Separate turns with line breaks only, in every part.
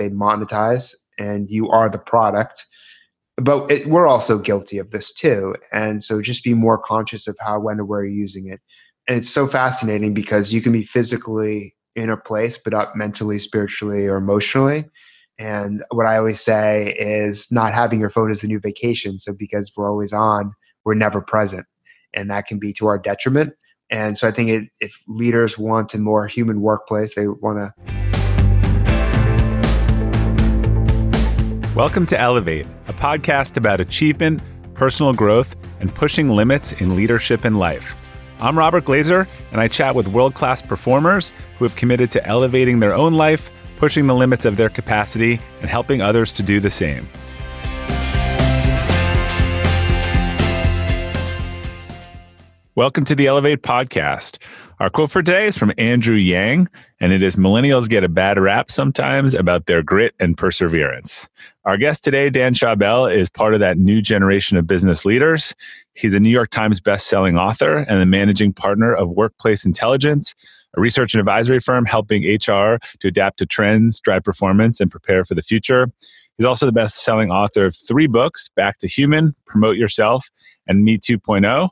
they monetize, and you are the product. But it, we're also guilty of this too. And so just be more conscious of how, when, and where you're using it. And it's so fascinating because you can be physically in a place, but not mentally, spiritually, or emotionally. And what I always say is not having your phone is the new vacation. So because we're always on, we're never present. And that can be to our detriment. And so I think it, if leaders want a more human workplace, they want to.
Welcome to Elevate, a podcast about achievement, personal growth, and pushing limits in leadership and life. I'm Robert Glazer, and I chat with world class performers who have committed to elevating their own life, pushing the limits of their capacity, and helping others to do the same. Welcome to the Elevate podcast. Our quote for today is from Andrew Yang, and it is Millennials get a bad rap sometimes about their grit and perseverance. Our guest today, Dan Schawbel, is part of that new generation of business leaders. He's a New York Times best-selling author and the managing partner of Workplace Intelligence, a research and advisory firm helping HR to adapt to trends, drive performance, and prepare for the future. He's also the best-selling author of three books, Back to Human, Promote Yourself, and Me 2.0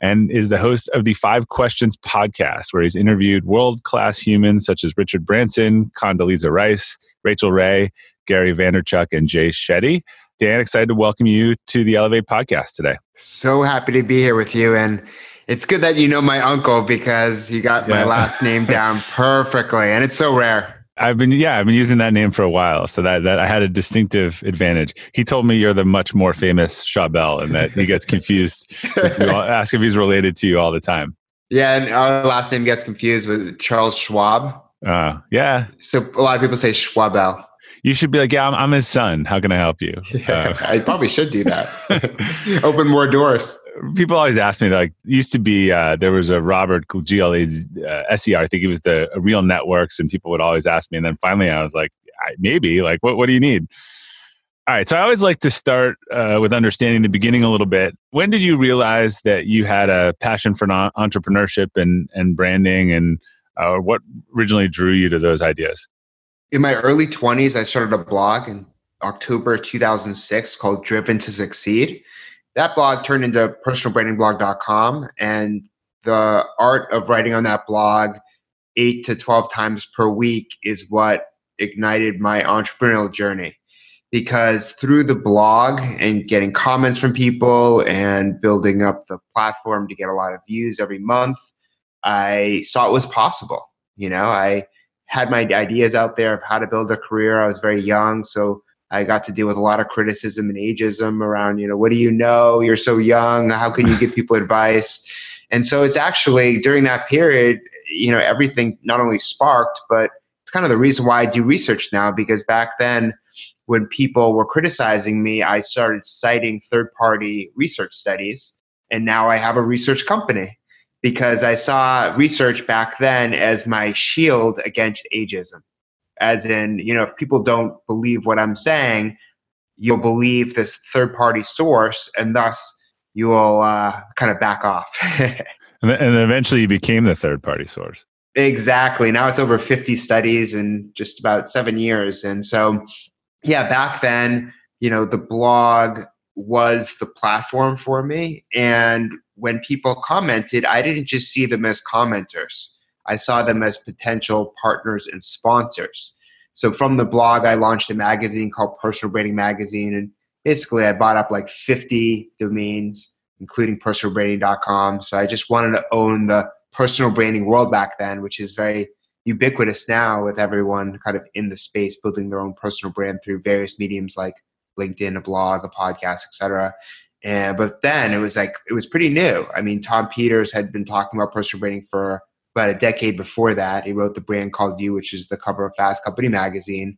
and is the host of the Five Questions podcast, where he's interviewed world class humans such as Richard Branson, Condoleezza Rice, Rachael Ray, Gary Vaynerchuk, and Jay Shetty. Dan, excited to welcome you to the Elevate podcast today.
So happy to be here with you. And it's good that you know my uncle because you got yeah. my last name down perfectly. And it's so rare.
I've been yeah, I've been using that name for a while, so that that I had a distinctive advantage. He told me you're the much more famous Schawbel, and that he gets confused. ask if he's related to you all the time.
Yeah, and our last name gets confused with Charles Schwab.
Uh, yeah.
So a lot of people say Schwabel.
You should be like, yeah, I'm, I'm his son. How can I help you?
Yeah, uh, I probably should do that. Open more doors.
People always ask me, like, used to be, uh, there was a Robert GLA uh, SER. I think he was the Real Networks, and people would always ask me. And then finally, I was like, maybe, like, what, what do you need? All right. So I always like to start uh, with understanding the beginning a little bit. When did you realize that you had a passion for entrepreneurship and, and branding, and uh, what originally drew you to those ideas?
in my early 20s, I started a blog in October 2006 called Driven to Succeed. That blog turned into personalbrandingblog.com. And the art of writing on that blog eight to 12 times per week is what ignited my entrepreneurial journey. Because through the blog and getting comments from people and building up the platform to get a lot of views every month, I saw it was possible. You know, I had my ideas out there of how to build a career. I was very young, so I got to deal with a lot of criticism and ageism around, you know, what do you know? You're so young. How can you give people advice? And so it's actually during that period, you know, everything not only sparked, but it's kind of the reason why I do research now because back then, when people were criticizing me, I started citing third party research studies. And now I have a research company because I saw research back then as my shield against ageism. As in, you know, if people don't believe what I'm saying, you'll believe this third party source and thus you will uh, kind of back off.
and eventually you became the third party source.
Exactly. Now it's over 50 studies in just about seven years. And so, yeah, back then, you know, the blog was the platform for me. And when people commented, I didn't just see them as commenters, I saw them as potential partners and sponsors. So from the blog, I launched a magazine called Personal Branding Magazine. And basically, I bought up like 50 domains, including personalbranding.com. So I just wanted to own the personal branding world back then, which is very ubiquitous now with everyone kind of in the space building their own personal brand through various mediums like LinkedIn, a blog, a podcast, etc. And but then it was like it was pretty new. I mean, Tom Peters had been talking about personal branding for about a decade before that. He wrote the brand called You, which is the cover of Fast Company magazine.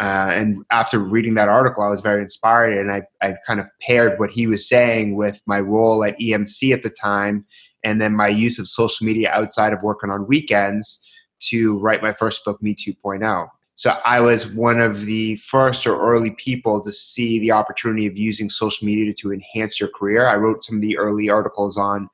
Uh, and after reading that article, I was very inspired, and I, I kind of paired what he was saying with my role at EMC at the time, and then my use of social media outside of working on weekends to write my first book, Me 2.0. So I was one of the first or early people to see the opportunity of using social media to enhance your career. I wrote some of the early articles on,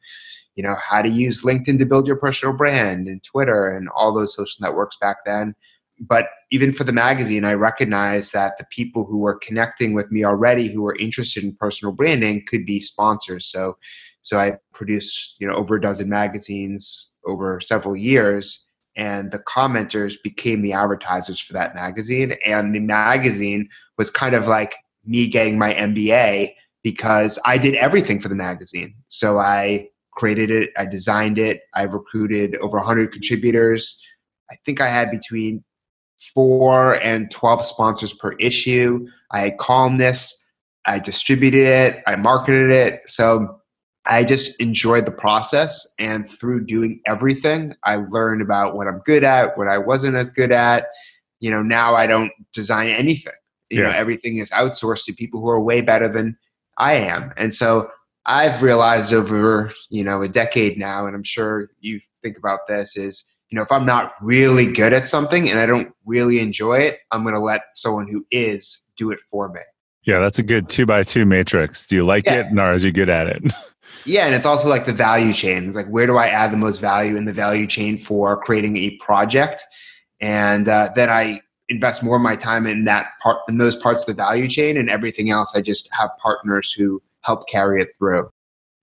you know, how to use LinkedIn to build your personal brand and Twitter and all those social networks back then. but even for the magazine, I recognized that the people who were connecting with me already, who were interested in personal branding, could be sponsors. So, so I produced you know over a dozen magazines over several years, and the commenters became the advertisers for that magazine. And the magazine was kind of like me getting my MBA because I did everything for the magazine. So I created it, I designed it, I recruited over 100 contributors. I think I had between four and 12 sponsors per issue. I had columnists, I distributed it, I marketed it. So I just enjoyed the process. And through doing everything, I learned about what I'm good at, what I wasn't as good at. You know, now I don't design anything. You yeah. know, everything is outsourced to people who are way better than I am. And so I've realized over, you know, a decade now, and I'm sure you think about this, is, you know, if I'm not really good at something and I don't really enjoy it, I'm going to let someone who is do it for me.
Yeah, that's a good two by two matrix. Do you like yeah. it, or are you good at it?
yeah, and it's also like the value chain. It's like where do I add the most value in the value chain for creating a project, and uh, then I invest more of my time in that part, in those parts of the value chain, and everything else I just have partners who help carry it through.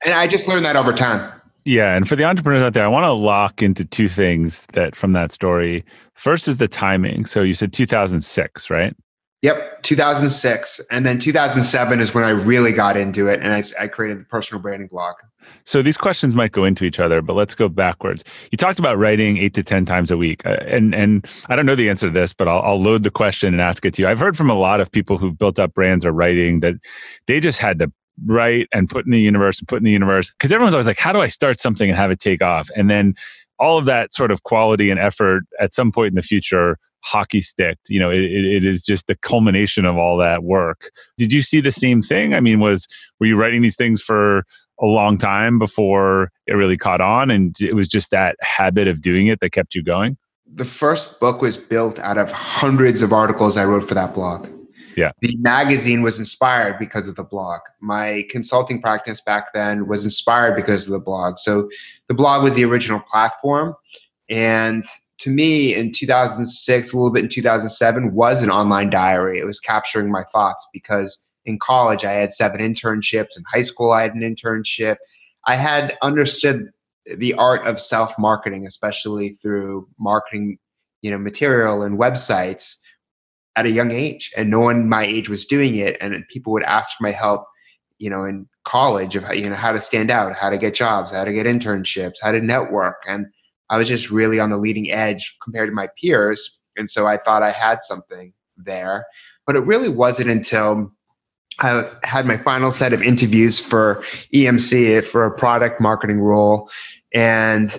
And I just learned that over time.
Yeah, and for the entrepreneurs out there, I want to lock into two things that from that story. First is the timing. So you said 2006, right?
Yep, 2006. And then 2007 is when I really got into it and I, I created the personal branding blog.
So these questions might go into each other, but let's go backwards. You talked about writing eight to 10 times a week. Uh, and, and I don't know the answer to this, but I'll, I'll load the question and ask it to you. I've heard from a lot of people who've built up brands or writing that they just had to write and put in the universe and put in the universe. Because everyone's always like, how do I start something and have it take off? And then all of that sort of quality and effort at some point in the future hockey sticked you know it, it is just the culmination of all that work. Did you see the same thing? I mean was were you writing these things for a long time before it really caught on and it was just that habit of doing it that kept you going?
The first book was built out of hundreds of articles i wrote for that blog
yeah.
The magazine was inspired because of the blog. My consulting practice back then was inspired because of the blog. So the blog was the original platform. And to me, in 2006, a little bit in 2007, was an online diary. It was capturing my thoughts because in college I had seven internships. In high school, I had an internship. I had understood the art of self marketing, especially through marketing, you know, material and websites at a young age, and no one my age was doing it. And people would ask for my help, you know, in college of you know how to stand out, how to get jobs, how to get internships, how to network, and I was just really on the leading edge compared to my peers, and so I thought I had something there. But it really wasn't until I had my final set of interviews for EMC for a product marketing role, and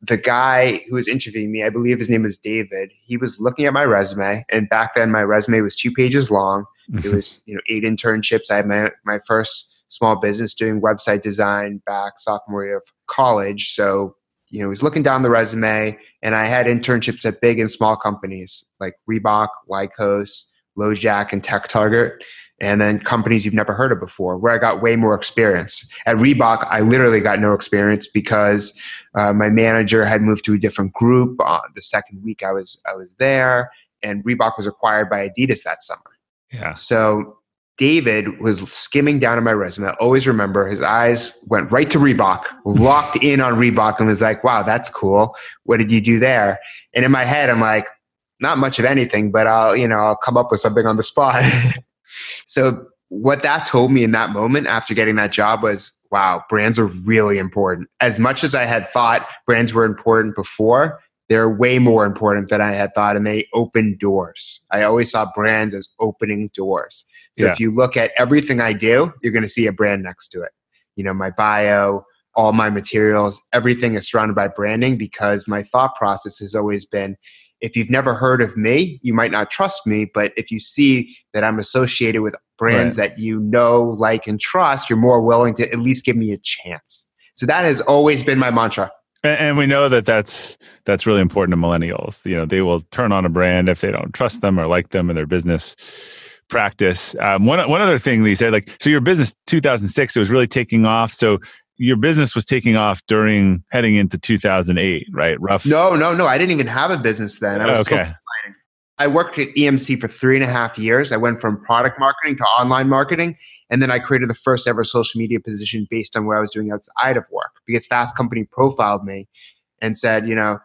the guy who was interviewing me, I believe his name was David, he was looking at my resume. And back then my resume was two pages long. it mm-hmm. was, you know, eight internships. I had my, my first small business doing website design back sophomore year of college. So, you know, he was looking down the resume and I had internships at big and small companies like Reebok, Lycos, LoJack, and Tech Target and then companies you've never heard of before, where I got way more experience. At Reebok, I literally got no experience because uh, my manager had moved to a different group uh, the second week I was I was there, and Reebok was acquired by Adidas that summer.
Yeah.
So David was skimming down on my resume. I always remember his eyes went right to Reebok, locked in on Reebok, and was like, "Wow, that's cool. What did you do there?" And in my head, I'm like, "Not much of anything, but I'll you know I'll come up with something on the spot." So what that told me in that moment after getting that job was wow, brands are really important. As much as I had thought brands were important before, they're way more important than I had thought, and they open doors. I always saw brands as opening doors. So yeah. if you look at everything I do, you're going to see a brand next to it. You know, my bio, all my materials, everything is surrounded by branding because my thought process has always been if you've never heard of me, you might not trust me. But if you see that I'm associated with brands right. that you know, like, and trust, you're more willing to at least give me a chance. So that has always been my mantra.
And, and we know that that's that's really important to millennials. You know, they will turn on a brand if they don't trust them or like them in their business practice. Um, one one other thing they said, like, so your business 2006, it was really taking off. So your business was taking off during heading into 2008, right? Rough.
No, no, no. I didn't even have a business then. I was
okay.
I worked at EMC for three and a half years. I went from product marketing to online marketing. And then I created the first ever social media position based on what I was doing outside of work because Fast Company profiled me and said, you know,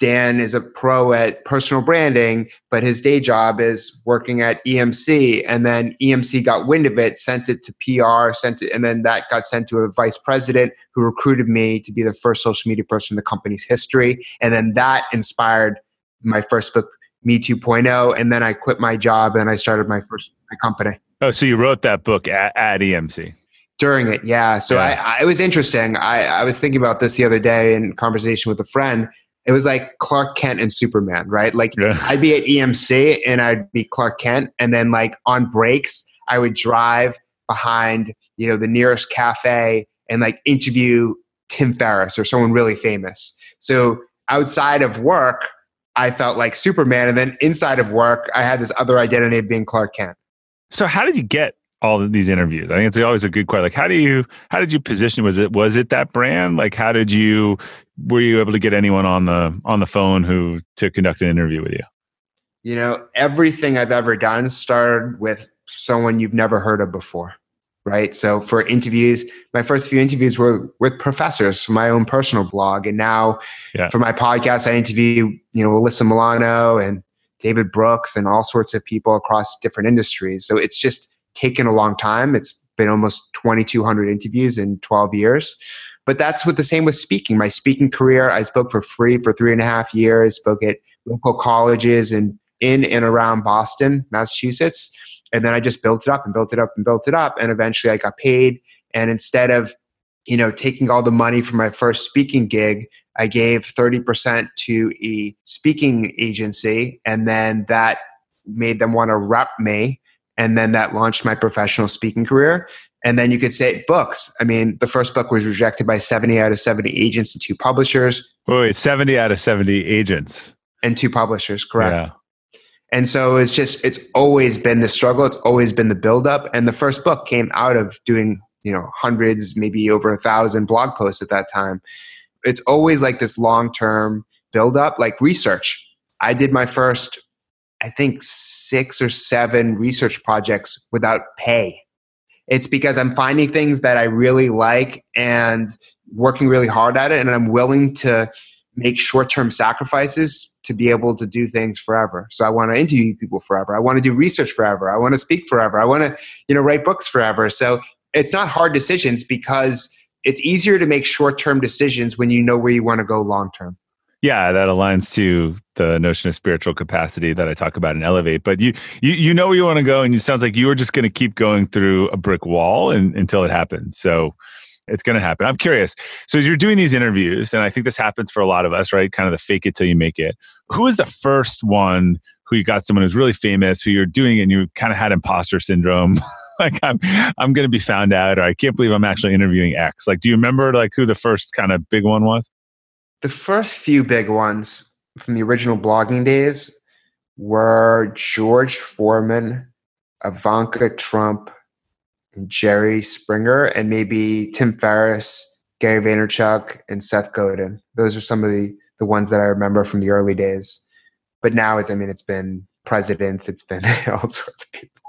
Dan is a pro at personal branding, but his day job is working at EMC. And then EMC got wind of it, sent it to PR, sent it, and then that got sent to a vice president who recruited me to be the first social media person in the company's history. And then that inspired my first book, Me 2.0. And then I quit my job and I started my first my company.
Oh, so you wrote that book at, at EMC?
During it, yeah. So yeah. I, I, it was interesting. I, I was thinking about this the other day in conversation with a friend. It was like Clark Kent and Superman, right? Like yeah. I'd be at EMC and I'd be Clark Kent, and then like on breaks, I would drive behind you know the nearest cafe and like interview Tim Ferriss or someone really famous. So outside of work, I felt like Superman, and then inside of work, I had this other identity of being Clark Kent.
So how did you get all of these interviews? I think it's always a good question. Like, how do you how did you position? Was it was it that brand? Like, how did you were you able to get anyone on the on the phone who to conduct an interview with you?
You know, everything I've ever done started with someone you've never heard of before, right? So for interviews, my first few interviews were with professors from my own personal blog, and now yeah. for my podcast, I interview you know Alyssa Milano and David Brooks and all sorts of people across different industries. So it's just taken a long time. It's been almost 2,200 interviews in 12 years. But that's what the same with speaking. My speaking career, I spoke for free for three and a half years, spoke at local colleges and in and around Boston, Massachusetts. And then I just built it up and built it up and built it up. And eventually I got paid. And instead of, you know, taking all the money from my first speaking gig, I gave 30% to a speaking agency, and then that made them want to rep me. And then that launched my professional speaking career. And then you could say books. I mean, the first book was rejected by 70 out of 70 agents and two publishers.
Wait, 70 out of 70 agents.
And two publishers, correct. Yeah. And so it's just, it's always been the struggle. It's always been the buildup. And the first book came out of doing, you know, hundreds, maybe over a thousand blog posts at that time it's always like this long term build up, like research. I did my first, I think, six or seven research projects without pay. It's because I'm finding things that I really like and working really hard at it, and I'm willing to make short term sacrifices to be able to do things forever. So I want to interview people forever. I want to do research forever. I want to speak forever. I want to, you know, write books forever. So it's not hard decisions because it's easier to make short-term decisions when you know where you want to go long-term.
Yeah, that aligns to the notion of spiritual capacity that I talk about in Elevate. But you you you know where you want to go, and it sounds like you are just going to keep going through a brick wall and, until it happens. So it's going to happen. I'm curious. So as you're doing these interviews, and I think this happens for a lot of us, right? Kind of the fake it till you make it. Who is the first one who you got someone who's really famous, who you're doing, and you kind of had imposter syndrome? like I'm I'm going to be found out, or I can't believe I'm actually interviewing X. Like, do you remember like who the first kind of big one was?
The first few big ones from the original blogging days were George Foreman, Ivanka Trump, and Jerry Springer, and maybe Tim Ferriss, Gary Vaynerchuk, and Seth Godin. Those are some of the the ones that I remember from the early days. But now it's I mean it's been presidents, it's been all sorts of people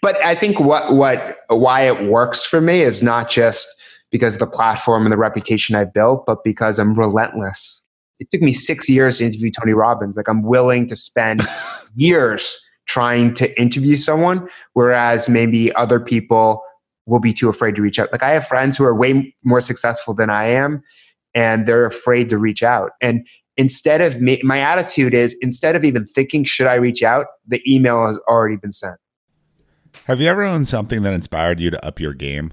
but I think what what why it works for me is not just because of the platform and the reputation I built, but because I'm relentless. It took me six years to interview Tony Robbins. Like I'm willing to spend years trying to interview someone, whereas maybe other people will be too afraid to reach out. Like I have friends who are way more successful than I am, and they're afraid to reach out. And instead of me, my attitude is instead of even thinking, should I reach out? The email has already been sent.
Have you ever owned something that inspired you to up your game?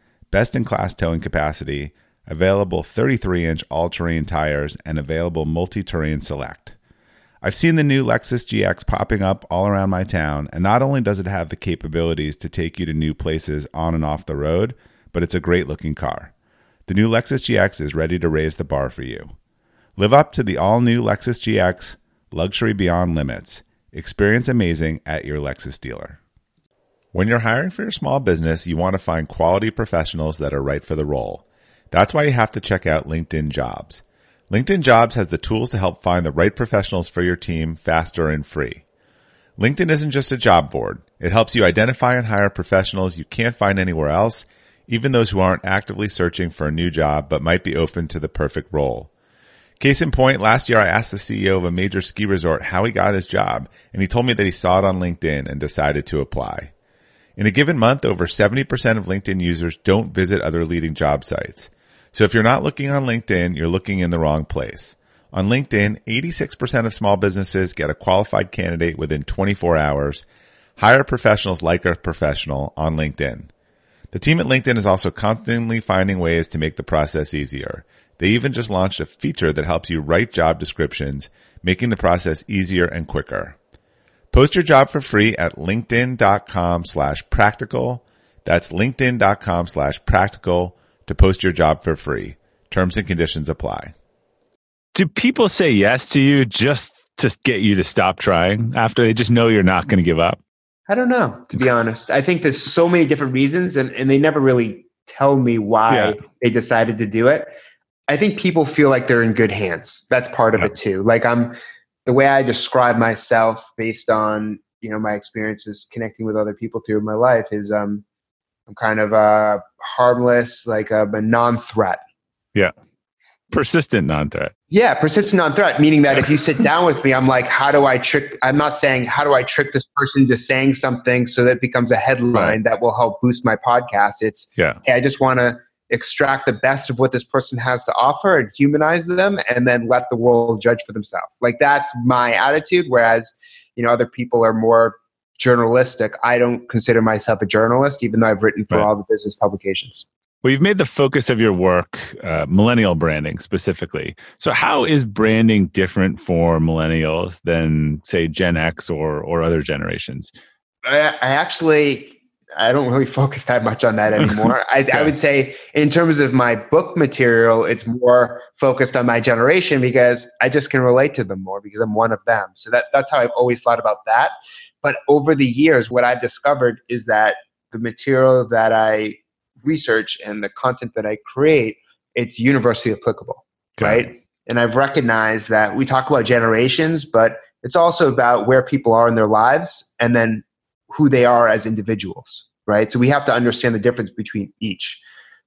best in class towing capacity, available 33 inch all terrain tires, and available multi terrain select. I've seen the new Lexus GX popping up all around my town, and not only does it have the capabilities to take you to new places on and off the road, but it's a great looking car. The new Lexus GX is ready to raise the bar for you. Live up to the all new Lexus GX, luxury beyond limits. Experience amazing at your Lexus dealer. When you're hiring for your small business, you want to find quality professionals that are right for the role. That's why you have to check out LinkedIn Jobs. LinkedIn Jobs has the tools to help find the right professionals for your team faster and free. LinkedIn isn't just a job board. It helps you identify and hire professionals you can't find anywhere else, even those who aren't actively searching for a new job but might be open to the perfect role. Case in point, last year I asked the CEO of a major ski resort how he got his job, and he told me that he saw it on LinkedIn and decided to apply. In a given month, over 70% of LinkedIn users don't visit other leading job sites. So if you're not looking on LinkedIn, you're looking in the wrong place. On LinkedIn, 86% of small businesses get a qualified candidate within 24 hours. Hire professionals like a professional on LinkedIn. The team at LinkedIn is also constantly finding ways to make the process easier. They even just launched a feature that helps you write job descriptions, making the process easier and quicker. Post your job for free at linkedin.com slash practical. That's linkedin.com slash practical to post your job for free. Terms and conditions apply.
Do people say yes to you just to get you to stop trying after they just know you're not going to give up?
I don't know, to be honest. I think there's so many different reasons, and, and they never really tell me why yeah. they decided to do it. I think people feel like they're in good hands. That's part of yeah. it too. Like I'm the way I describe myself based on you know my experiences connecting with other people through my life is um I'm kind of uh, harmless, like a, a non-threat.
Yeah, persistent non-threat.
Yeah, persistent non-threat, meaning that if you sit down with me, I'm like, how do I trick? I'm not saying how do I trick this person to saying something so that it becomes a headline right. that will help boost my podcast. It's yeah, hey, I just want to extract the best of what this person has to offer and humanize them, and then let the world judge for themselves. Like that's my attitude. Whereas you know other people are more journalistic. I don't consider myself a journalist, even though I've written for right. all the business publications.
Well, you've made the focus of your work uh, millennial branding specifically. So, how is branding different for millennials than, say, Gen X or or other generations?
I, I actually I don't really focus that much on that anymore. I, yeah. I, would say, in terms of my book material, it's more focused on my generation because I just can relate to them more because I'm one of them. So that that's how I've always thought about that. But over the years, what I've discovered is that the material that I research and the content that I create, it's universally applicable, okay. right? And I've recognized that we talk about generations, but it's also about where people are in their lives and then who they are as individuals, right? So we have to understand the difference between each.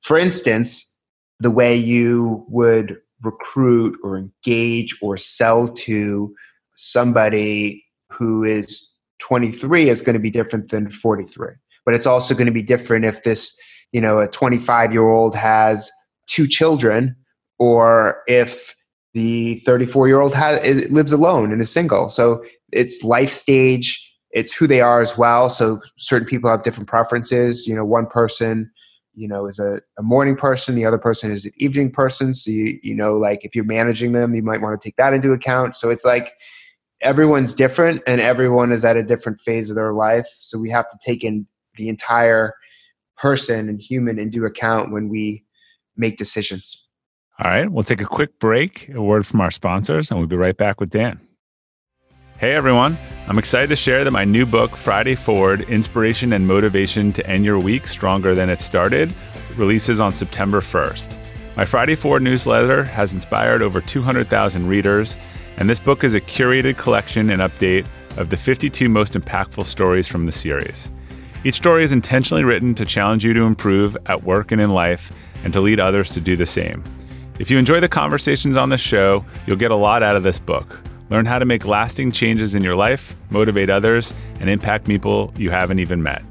For instance, the way you would recruit or engage or sell to somebody who is 23 is going to be different than 43 but it's also going to be different if this you know a 25 year old has two children or if the 34 year old has lives alone and is single so it's life stage it's who they are as well so certain people have different preferences you know one person you know is a, a morning person the other person is an evening person so you, you know like if you're managing them you might want to take that into account so it's like everyone's different and everyone is at a different phase of their life. So we have to take in the entire person and human into account when we make decisions.
All right, we'll take a quick break, a word from our sponsors, and we'll be right back with Dan. Hey everyone, I'm excited to share that my new book, Friday Forward Inspiration and Motivation to End Your Week Stronger Than It Started, releases on September 1st. My Friday Forward newsletter has inspired over 200,000 readers and this book is a curated collection and update of the 52 most impactful stories from the series. Each story is intentionally written to challenge you to improve at work and in life and to lead others to do the same. If you enjoy the conversations on this show, you'll get a lot out of this book. Learn how to make lasting changes in your life, motivate others, and impact people you haven't even met.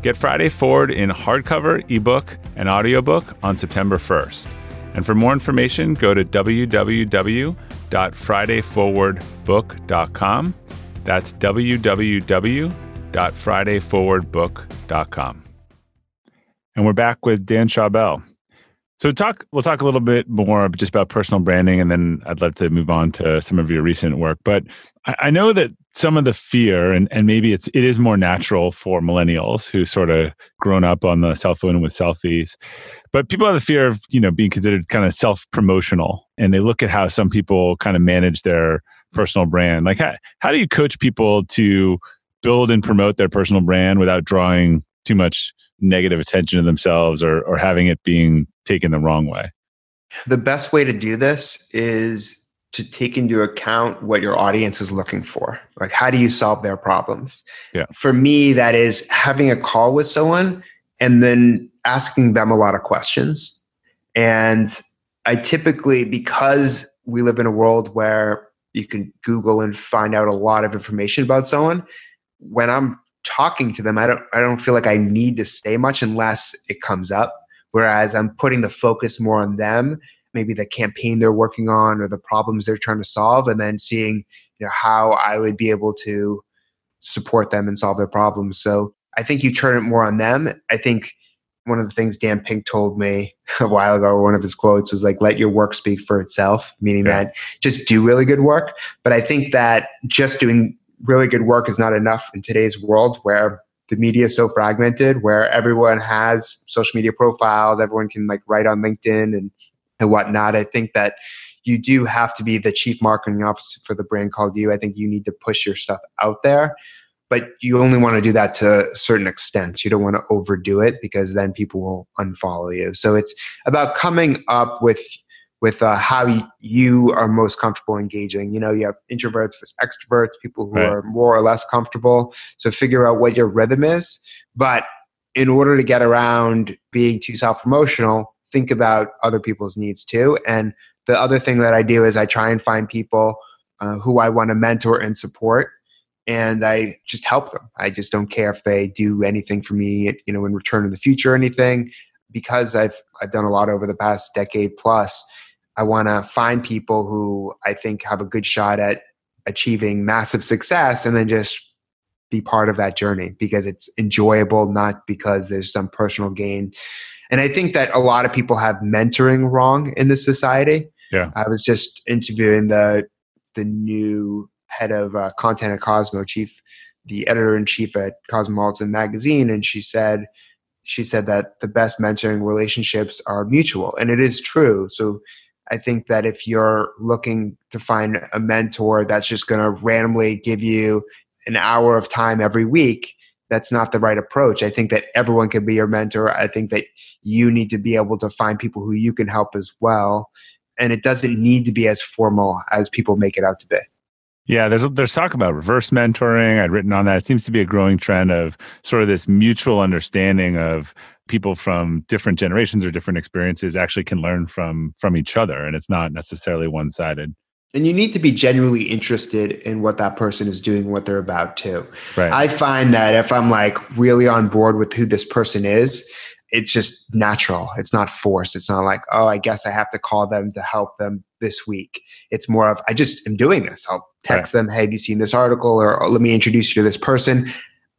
Get Friday Forward in hardcover, ebook, and audiobook on September 1st. And for more information, go to www.fridayforwardbook.com. That's www.fridayforwardbook.com. And we're back with Dan Schawbel. So talk we'll talk a little bit more just about personal branding and then I'd love to move on to some of your recent work. But I, I know that some of the fear and, and maybe it's it is more natural for millennials who sort of grown up on the cell phone with selfies. But people have the fear of, you know, being considered kind of self-promotional and they look at how some people kind of manage their personal brand. Like how, how do you coach people to build and promote their personal brand without drawing too much negative attention to themselves or, or having it being taken the wrong way?
The best way to do this is to take into account what your audience is looking for. Like, how do you solve their problems?
Yeah.
For me, that is having a call with someone and then asking them a lot of questions. And I typically, because we live in a world where you can Google and find out a lot of information about someone, when I'm talking to them, I don't I don't feel like I need to say much unless it comes up. Whereas I'm putting the focus more on them, maybe the campaign they're working on or the problems they're trying to solve, and then seeing you know how I would be able to support them and solve their problems. So I think you turn it more on them. I think one of the things Dan Pink told me a while ago, one of his quotes was like, let your work speak for itself, meaning yeah. that just do really good work. But I think that just doing really good work is not enough in today's world where the media is so fragmented, where everyone has social media profiles, everyone can like write on LinkedIn and, and whatnot. I think that you do have to be the chief marketing officer for the brand called you. I think you need to push your stuff out there, but you only want to do that to a certain extent. You don't want to overdo it because then people will unfollow you. So it's about coming up with with uh, how you are most comfortable engaging. You know, you have introverts versus extroverts, people who right. are more or less comfortable. So figure out what your rhythm is. But in order to get around being too self promotional, think about other people's needs too. And the other thing that I do is I try and find people uh, who I want to mentor and support. And I just help them. I just don't care if they do anything for me, you know, in return in the future or anything, because I've I've done a lot over the past decade plus I want to find people who I think have a good shot at achieving massive success and then just be part of that journey because it's enjoyable, not because there's some personal gain. And I think that a lot of people have mentoring wrong in this society.
Yeah.
I was just interviewing the the new head of uh, content at Cosmo, chief, the editor in chief at Cosmopolitan magazine, and she said she said that the best mentoring relationships are mutual, and it is true. So I think that if you're looking to find a mentor that's just going to randomly give you an hour of time every week, that's not the right approach. I think that everyone can be your mentor. I think that you need to be able to find people who you can help as well. And it doesn't need to be as formal as people make it out to be.
Yeah, there's there's talk about reverse mentoring. I'd written on that. It seems to be a growing trend of sort of this mutual understanding of people from different generations or different experiences actually can learn from from each other, and it's not necessarily one sided.
And you need to be genuinely interested in what that person is doing, what they're about to.
Right.
I find that if I'm like really on board with who this person is, it's just natural. It's not forced. It's not like, oh, I guess I have to call them to help them this week. It's more of, I just am doing this. I'll text right. them, hey, have you seen this article? Or, or let me introduce you to this person.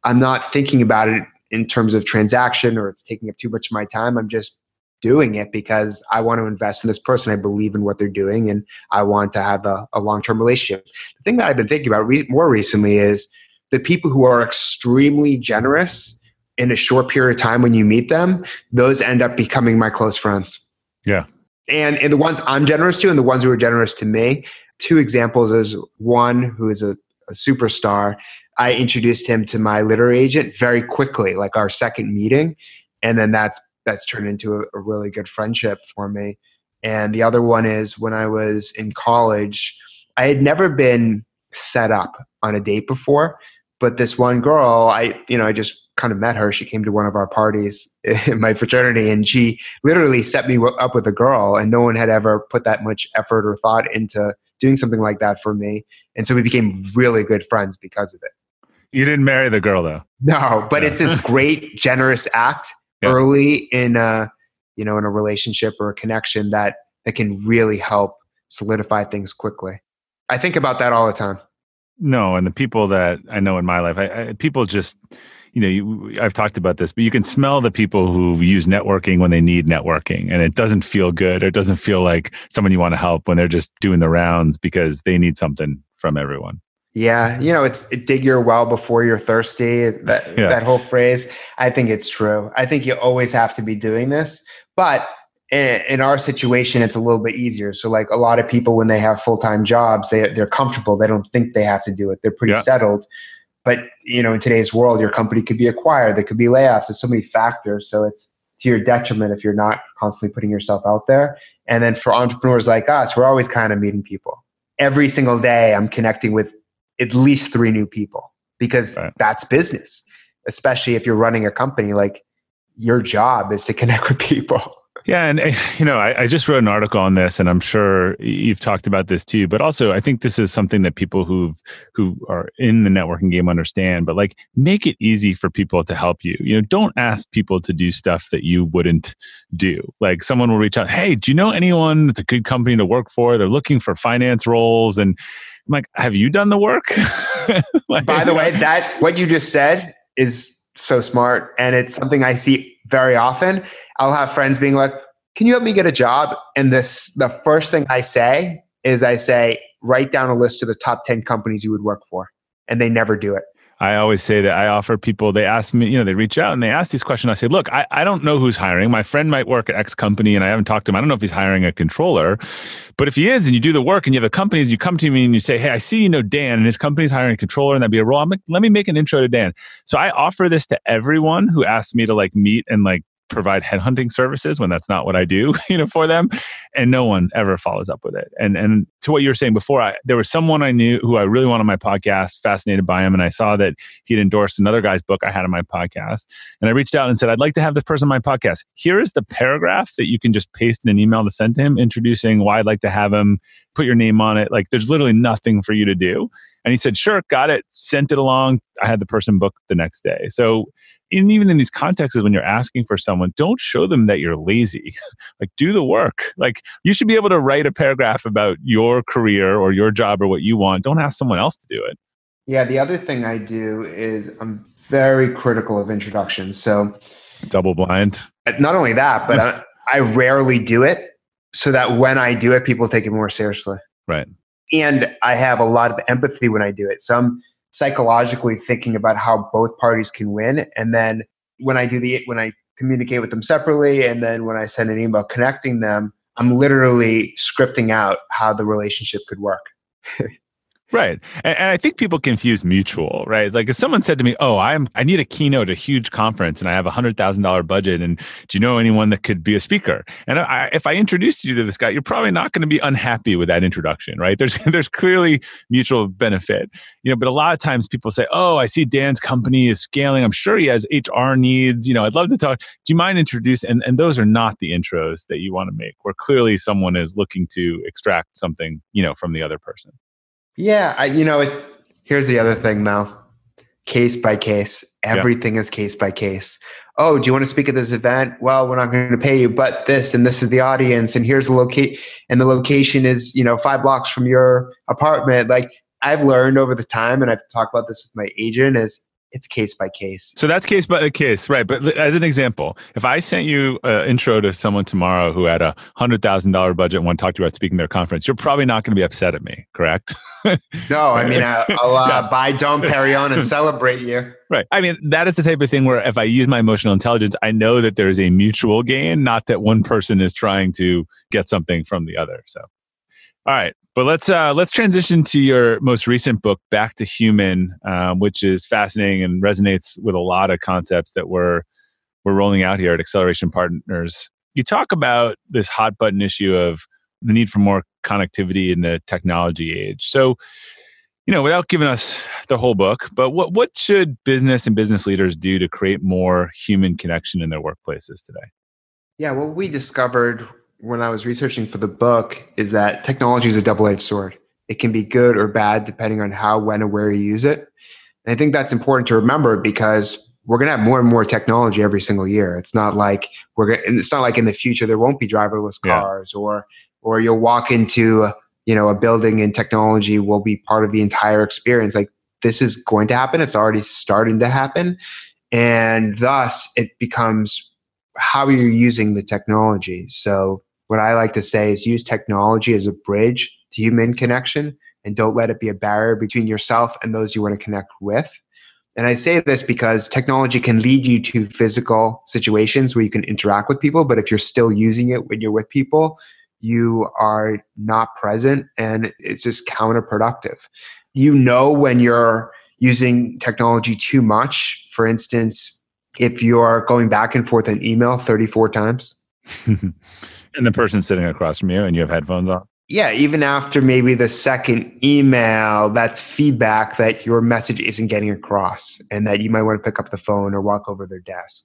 I'm not thinking about it in terms of transaction or it's taking up too much of my time. I'm just doing it because I want to invest in this person. I believe in what they're doing and I want to have a, a long term relationship. The thing that I've been thinking about re- more recently is the people who are extremely generous in a short period of time when you meet them, those end up becoming my close friends.
Yeah.
And, and the ones I'm generous to and the ones who are generous to me, two examples is one who is a, a superstar. I introduced him to my literary agent very quickly, like our second meeting. And then that's that's turned into a, a really good friendship for me. And the other one is when I was in college, I had never been set up on a date before but this one girl i you know i just kind of met her she came to one of our parties in my fraternity and she literally set me up with a girl and no one had ever put that much effort or thought into doing something like that for me. And so we became really good friends because of it.
You didn't marry the girl though.
No but it's this great generous act yeah. early in a you know in a relationship or a connection that that can really help solidify things quickly. I think about that all the time.
No, and the people that I know in my life, I, I people just you know, you, I've talked about this, but you can smell the people who use networking when they need networking, and it doesn't feel good. Or it doesn't feel like someone you want to help when they're just doing the rounds because they need something from everyone.
Yeah, you know, it's dig your well before you're thirsty. That yeah. that whole phrase, I think it's true. I think you always have to be doing this, but in, in our situation, it's a little bit easier. So, like a lot of people, when they have full time jobs, they they're comfortable. They don't think they have to do it. They're pretty yeah. settled. But you know, in today's world, your company could be acquired. There could be layoffs. There's so many factors. So it's to your detriment if you're not constantly putting yourself out there. And then for entrepreneurs like us, we're always kind of meeting people. Every single day, I'm connecting with at least three new people because right. that's business. Especially if you're running a company, like your job is to connect with people.
Yeah, and eh, you know, I, I, just wrote an article on this, and I'm sure you've talked about this too. But also, I think this is something that people who who are in the networking game understand. But like, make it easy for people to help you. You know, don't ask people to do stuff that you wouldn't do. Like, someone will reach out, "Hey, do you know anyone that's a good company to work for? They're looking for finance roles." And I'm like, "Have you done the work?"
like, By the way, that what you just said is so smart, and it's something I see very often. I'll have friends being like, "Can you help me get a job?" And this the first thing I say is I say, "Write down a list of the top 10 companies you would work for." And they never do it.
I always say that I offer people, they ask me, you know, they reach out and they ask these questions. I say, look, I, I don't know who's hiring. My friend might work at X company and I haven't talked to him. I don't know if he's hiring a controller. But if he is and you do the work and you have a company, and you come to me and you say, hey, I see you know Dan and his company's hiring a controller and that'd be a role. I'm like, let me make an intro to Dan. So I offer this to everyone who asks me to like meet and like provide headhunting services when that's not what I do, you know, for them, and no one ever follows up with it. And and to what you were saying before, I, there was someone I knew who I really wanted my podcast, fascinated by him, and I saw that he'd endorsed another guy's book I had on my podcast, and I reached out and said, I'd like to have this person on my podcast. Here is the paragraph that you can just paste in an email to send to him, introducing why I'd like to have him, put your name on it. Like, there's literally nothing for you to do. And he said, sure, got it, sent it along. I had the person booked the next day. So, in, even in these contexts, when you're asking for someone, don't show them that you're lazy. like, do the work. Like, you should be able to write a paragraph about your career or your job or what you want. Don't ask someone else to do it.
Yeah. The other thing I do is I'm very critical of introductions. So,
double blind.
Not only that, but I, I rarely do it so that when I do it, people take it more seriously.
Right
and I have a lot of empathy when I do it. So I'm psychologically thinking about how both parties can win, and then when I do the when I communicate with them separately, and then when I send an email connecting them, I'm literally scripting out how the relationship could work.
Right. And, and, I think people confuse mutual, right? Like if someone said to me, Oh, I'm I need a keynote, a huge conference, and I have a hundred thousand dollar budget, and do you know anyone that could be a speaker? And I, if I introduced you to this guy, you're probably not going to be unhappy with that introduction, right? There's there's clearly mutual benefit. You know, but a lot of times people say, Oh, I see Dan's company is scaling. I'm sure he has HR needs. You know, I'd love to talk. Do you mind introduce and, and those are not the intros that you want to make, where clearly someone is looking to extract something, you know, from the other person.
Yeah, I, you know, it, here's the other thing, Mel. Case by case, everything yeah. is case by case. Oh, do you want to speak at this event? Well, we're not going to pay you, but this and this is the audience, and here's the locate, and the location is you know five blocks from your apartment. Like I've learned over the time, and I've talked about this with my agent, is it's case by case.
So that's case by uh, case, right? But as an example, if I sent you an intro to someone tomorrow who had a hundred thousand dollar budget and want to talk to you about speaking their conference, you're probably not going to be upset at me, correct?
no, I mean I'll, I'll uh, yeah. buy Dom Perignon and celebrate you.
Right. I mean that is the type of thing where if I use my emotional intelligence, I know that there is a mutual gain, not that one person is trying to get something from the other. So. All right, but let's uh, let's transition to your most recent book, Back to Human, um, which is fascinating and resonates with a lot of concepts that we're we're rolling out here at Acceleration Partners. You talk about this hot button issue of the need for more connectivity in the technology age. So, you know, without giving us the whole book, but what what should business and business leaders do to create more human connection in their workplaces today?
Yeah, what we discovered when I was researching for the book is that technology is a double edged sword. It can be good or bad depending on how, when, and where you use it. And I think that's important to remember because we're going to have more and more technology every single year. It's not like we're going. It's not like in the future there won't be driverless cars yeah. or or you'll walk into you know a building and technology will be part of the entire experience like this is going to happen it's already starting to happen and thus it becomes how you're using the technology so what i like to say is use technology as a bridge to human connection and don't let it be a barrier between yourself and those you want to connect with and I say this because technology can lead you to physical situations where you can interact with people, but if you're still using it when you're with people, you are not present and it's just counterproductive. You know when you're using technology too much. For instance, if you're going back and forth an email 34 times.
and the person sitting across from you and you have headphones on
yeah, even after maybe the second email, that's feedback that your message isn't getting across and that you might want to pick up the phone or walk over their desk.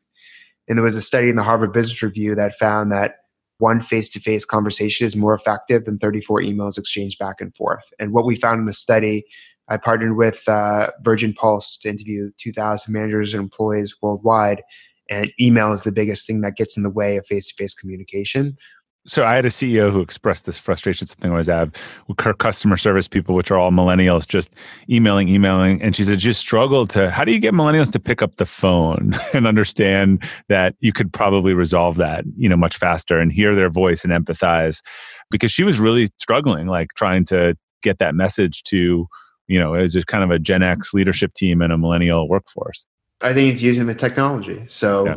And there was a study in the Harvard Business Review that found that one face to face conversation is more effective than 34 emails exchanged back and forth. And what we found in the study, I partnered with uh, Virgin Pulse to interview 2,000 managers and employees worldwide. And email is the biggest thing that gets in the way of face to face communication
so I had a CEO who expressed this frustration. Something I always have with her customer service people, which are all millennials, just emailing, emailing, and she said, "Just struggle to. How do you get millennials to pick up the phone and understand that you could probably resolve that, you know, much faster and hear their voice and empathize?" Because she was really struggling, like trying to get that message to, you know, as a kind of a Gen X leadership team and a millennial workforce.
I think it's using the technology. So yeah.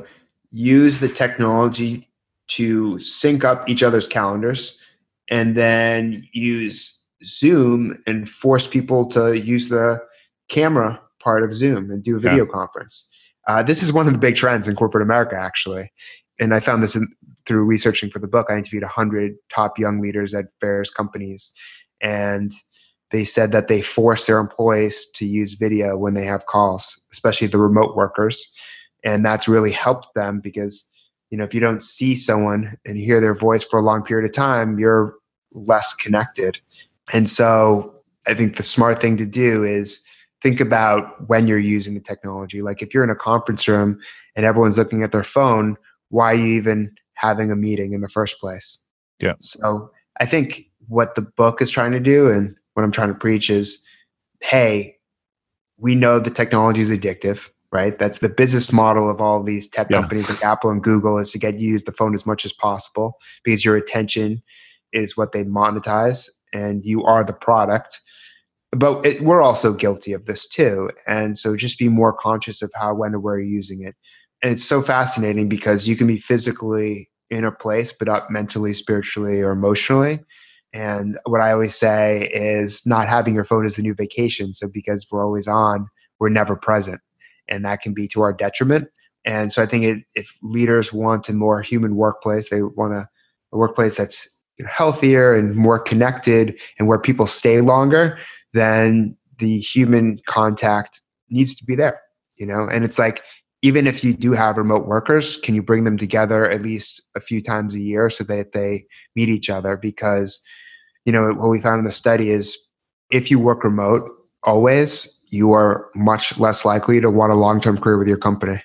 use the technology to sync up each other's calendars and then use Zoom and force people to use the camera part of Zoom and do a video yeah. conference. Uh, this is one of the big trends in corporate America, actually. And I found this in, through researching for the book. I interviewed 100 top young leaders at various companies, and they said that they force their employees to use video when they have calls, especially the remote workers. And that's really helped them because you know if you don't see someone and hear their voice for a long period of time you're less connected. And so i think the smart thing to do is think about when you're using the technology. Like if you're in a conference room and everyone's looking at their phone why are you even having a meeting in the first place?
Yeah.
So i think what the book is trying to do and what i'm trying to preach is hey we know the technology is addictive right? That's the business model of all these tech yeah. companies like Apple and Google is to get you use the phone as much as possible because your attention is what they monetize and you are the product. But it, we're also guilty of this too. And so just be more conscious of how, when, and where you're using it. And it's so fascinating because you can be physically in a place, but not mentally, spiritually, or emotionally. And what I always say is not having your phone is the new vacation. So because we're always on, we're never present and that can be to our detriment. And so I think it, if leaders want a more human workplace, they want a, a workplace that's healthier and more connected and where people stay longer, then the human contact needs to be there, you know? And it's like, even if you do have remote workers, can you bring them together at least a few times a year so that they meet each other? Because, you know, what we found in the study is if you work remote always, you are much less likely to want a long term career with your company.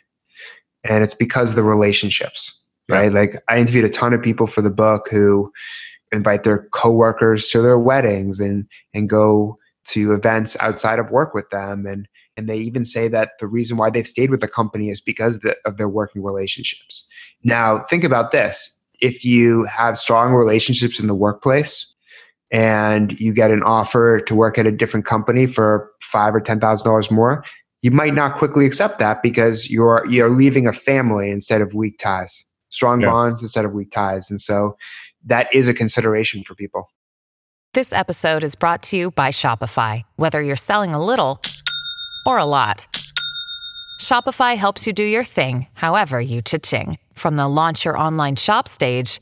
And it's because the relationships, yeah. right? Like I interviewed a ton of people for the book who invite their coworkers to their weddings and and go to events outside of work with them and and they even say that the reason why they've stayed with the company is because the, of their working relationships. Now, think about this. If you have strong relationships in the workplace, and you get an offer to work at a different company for five or ten thousand dollars more, you might not quickly accept that because you're you're leaving a family instead of weak ties, strong yeah. bonds instead of weak ties, and so that is a consideration for people.
This episode is brought to you by Shopify. Whether you're selling a little or a lot, Shopify helps you do your thing, however you cha-ching. From the launch your online shop stage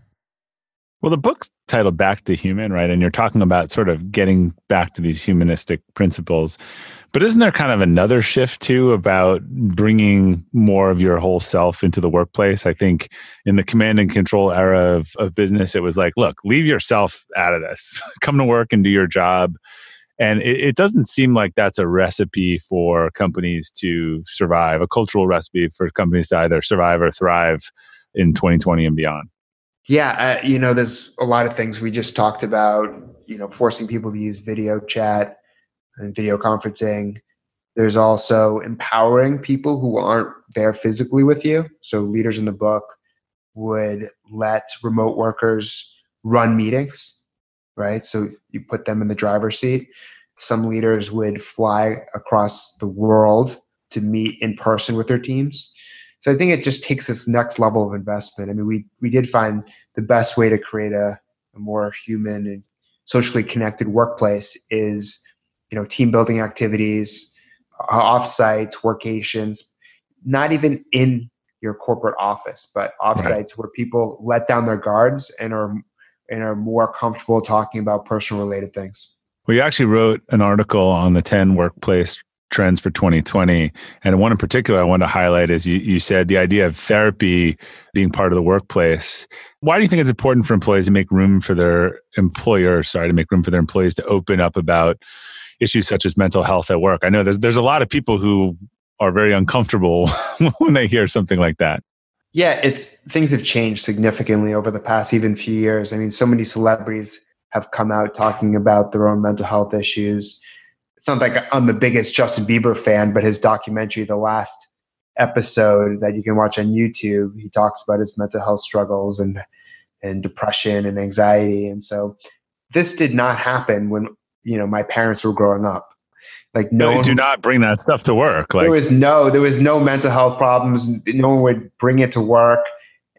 Well, the book titled Back to Human, right? And you're talking about sort of getting back to these humanistic principles. But isn't there kind of another shift too about bringing more of your whole self into the workplace? I think in the command and control era of, of business, it was like, look, leave yourself out of this, come to work and do your job. And it, it doesn't seem like that's a recipe for companies to survive, a cultural recipe for companies to either survive or thrive in 2020 and beyond.
Yeah, uh, you know, there's a lot of things we just talked about. You know, forcing people to use video chat and video conferencing. There's also empowering people who aren't there physically with you. So leaders in the book would let remote workers run meetings, right? So you put them in the driver's seat. Some leaders would fly across the world to meet in person with their teams. So I think it just takes this next level of investment. I mean, we we did find the best way to create a, a more human and socially connected workplace is, you know, team building activities, offsites, workations, not even in your corporate office, but offsites right. where people let down their guards and are and are more comfortable talking about personal related things.
Well, you actually wrote an article on the 10 workplace trends for 2020. And one in particular I want to highlight is you, you said the idea of therapy being part of the workplace. Why do you think it's important for employees to make room for their employer, sorry, to make room for their employees to open up about issues such as mental health at work? I know there's there's a lot of people who are very uncomfortable when they hear something like that.
Yeah, it's things have changed significantly over the past even few years. I mean, so many celebrities have come out talking about their own mental health issues it's not like I'm the biggest Justin Bieber fan, but his documentary, the last episode that you can watch on YouTube, he talks about his mental health struggles and and depression and anxiety. And so this did not happen when you know my parents were growing up. Like no,
one, do not bring that stuff to work. Like
there was no there was no mental health problems. No one would bring it to work.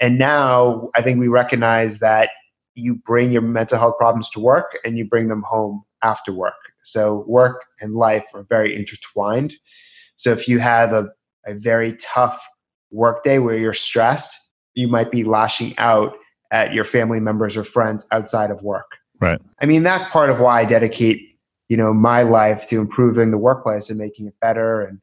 And now I think we recognize that you bring your mental health problems to work and you bring them home after work. So work and life are very intertwined. So if you have a, a very tough workday where you're stressed, you might be lashing out at your family members or friends outside of work.
Right.
I mean, that's part of why I dedicate, you know, my life to improving the workplace and making it better and,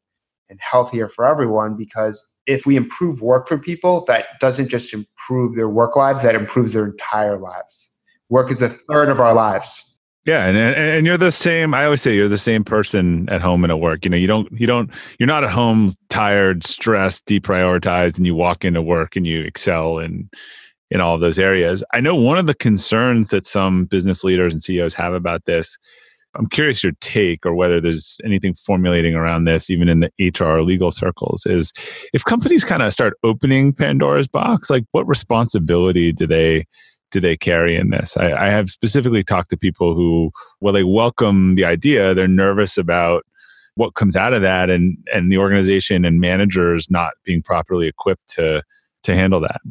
and healthier for everyone. Because if we improve work for people, that doesn't just improve their work lives, that improves their entire lives. Work is a third of our lives.
Yeah, and, and you're the same. I always say you're the same person at home and at work. You know, you don't you don't you're not at home tired, stressed, deprioritized, and you walk into work and you excel in in all of those areas. I know one of the concerns that some business leaders and CEOs have about this. I'm curious your take or whether there's anything formulating around this, even in the HR legal circles, is if companies kind of start opening Pandora's box, like what responsibility do they do they carry in this? I, I have specifically talked to people who, well, they welcome the idea, they're nervous about what comes out of that and and the organization and managers not being properly equipped to to handle that.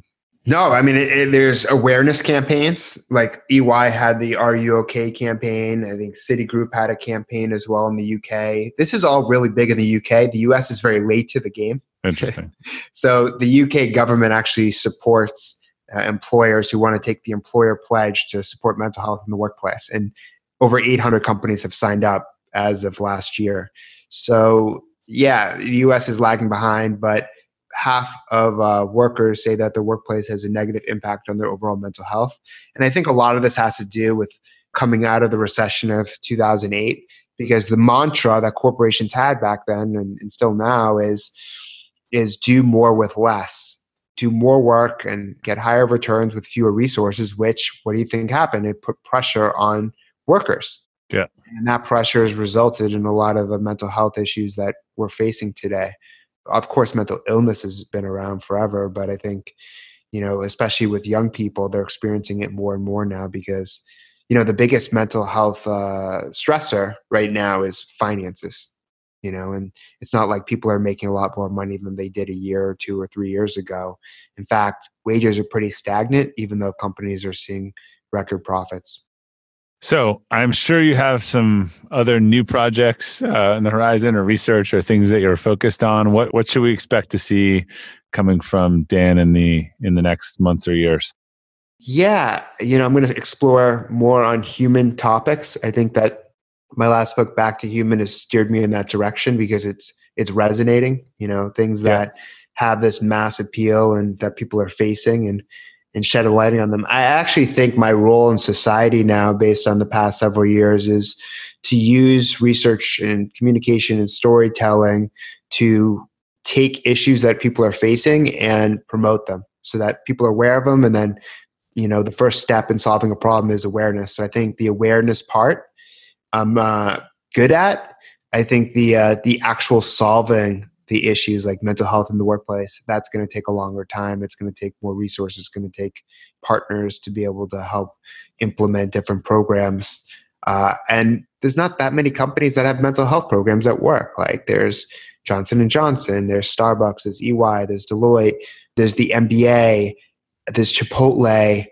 No i mean it, it, there's awareness campaigns. Like ey had the are you okay campaign. I think citigroup had a campaign as well in the uk this is all really big in the uk the us is very late to the game.
Interesting.
So the uk government actually supports uh, employers who want to take the employer pledge to support mental health in the workplace. And over 800 companies have signed up as of last year. So, yeah, the US is lagging behind, but half of uh, workers say that the workplace has a negative impact on their overall mental health. And I think a lot of this has to do with coming out of the recession of 2008 because the mantra that corporations had back then and, and still now is is do more with less do more work and get higher returns with fewer resources, which what do you think happened? It put pressure on workers.
Yeah.
And that pressure has resulted in a lot of the mental health issues that we're facing today. Of course, mental illness has been around forever, but I think, you know, especially with young people, they're experiencing it more and more now because, you know, the biggest mental health uh, stressor right now is finances you know and it's not like people are making a lot more money than they did a year or two or three years ago. In fact wages are pretty stagnant even though companies are seeing record profits.
So i'm sure you have some other new projects uh, in the horizon or research or things that you're focused on. What what should we expect to see coming from dan in the in the next months or years?
Yeah, you know, I'm going to explore more on human topics. I think that my last book, Back to Human, has steered me in that direction because it's it's resonating. You know, things yeah. that have this mass appeal and that people are facing and and shed a light on them. I actually think my role in society now, based on the past several years, is to use research and communication and storytelling to take issues that people are facing and promote them so that people are aware of them and then you know the first step in solving a problem is awareness so i think the awareness part i'm uh, good at i think the uh, the actual solving the issues like mental health in the workplace that's going to take a longer time. It's going to take more resources it's going to take partners to be able to help implement different programs. Uh, and there's not that many companies that have mental health programs at work. Like there's johnson and johnson there's starbucks there's ey there's deloitte there's the mba there's chipotle.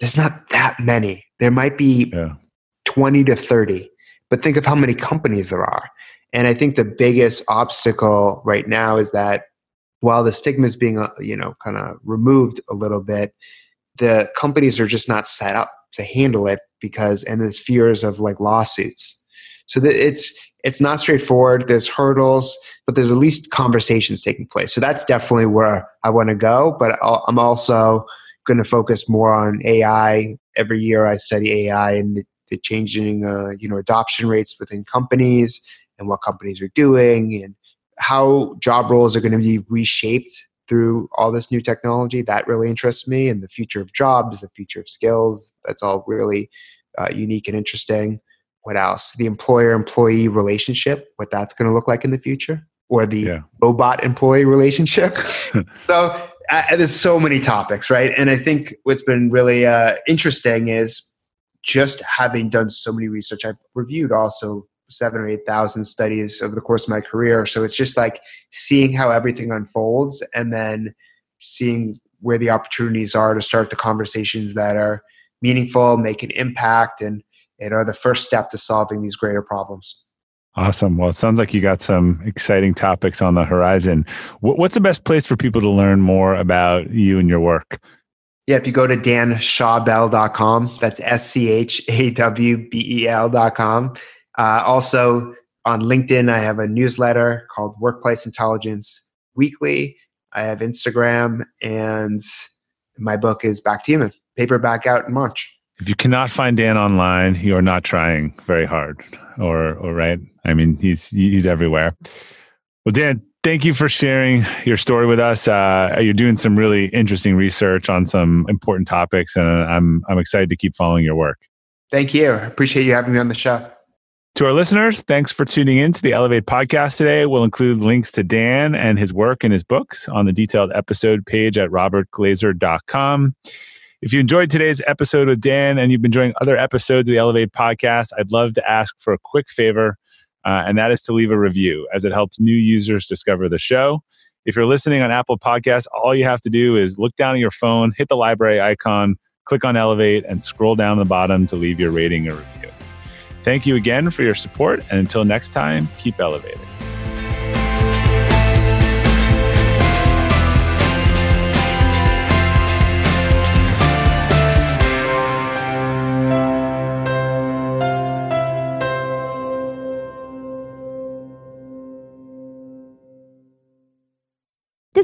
There's not that many. There might be yeah. 20 to 30 but think of how many companies there are and I think the biggest obstacle right now is that while the stigma is being, uh, you know, kind of removed a little bit, the companies are just not set up to handle it because, and there's fears of like lawsuits. So that it's it's not straightforward. There's hurdles, but there's at least conversations taking place. So that's definitely where I want to go. But I'm also going to focus more on AI. Every year I study AI and the, changing, uh, you know, adoption rates within companies and what companies are doing and how job roles are going to be reshaped through all this new technology. That really interests me. And the future of jobs, the future of skills, that's all really uh, unique and interesting. What else? The employer employee relationship, what that's going to look like in the future, or the yeah. robot employee relationship. so uh, there's so many topics, right? And I think what's been really uh, interesting is just having done so many research. I've reviewed also seven or eight thousand studies over the course of my career. So it's just like seeing how everything unfolds and then seeing where the opportunities are to start the conversations that are meaningful, make an impact, and, and are the first step to solving these greater problems.
Awesome. Well, it sounds like you got some exciting topics on the horizon. What's the best place for people to learn more about you and your work?
Yeah, if you go to danschawbel.com, that's S C H A W B E L.com, uh, also on LinkedIn, I have a newsletter called Workplace Intelligence Weekly. I have Instagram, and my book is Back to Human, paperback out in March.
If you cannot find Dan online, you are not trying very hard, or or right. I mean, he's he's everywhere. Well, Dan, thank you for sharing your story with us. Uh, you're doing some really interesting research on some important topics, and I'm I'm excited to keep following your work.
Thank you. I appreciate you having me on the show.
To our listeners, thanks for tuning in to the Elevate podcast today. We'll include links to Dan and his work and his books on the detailed episode page at robertglazer.com. If you enjoyed today's episode with Dan and you've been enjoying other episodes of the Elevate podcast, I'd love to ask for a quick favor, uh, and that is to leave a review as it helps new users discover the show. If you're listening on Apple Podcasts, all you have to do is look down at your phone, hit the library icon, click on Elevate, and scroll down the bottom to leave your rating or review. Thank you again for your support, and until next time, keep elevating.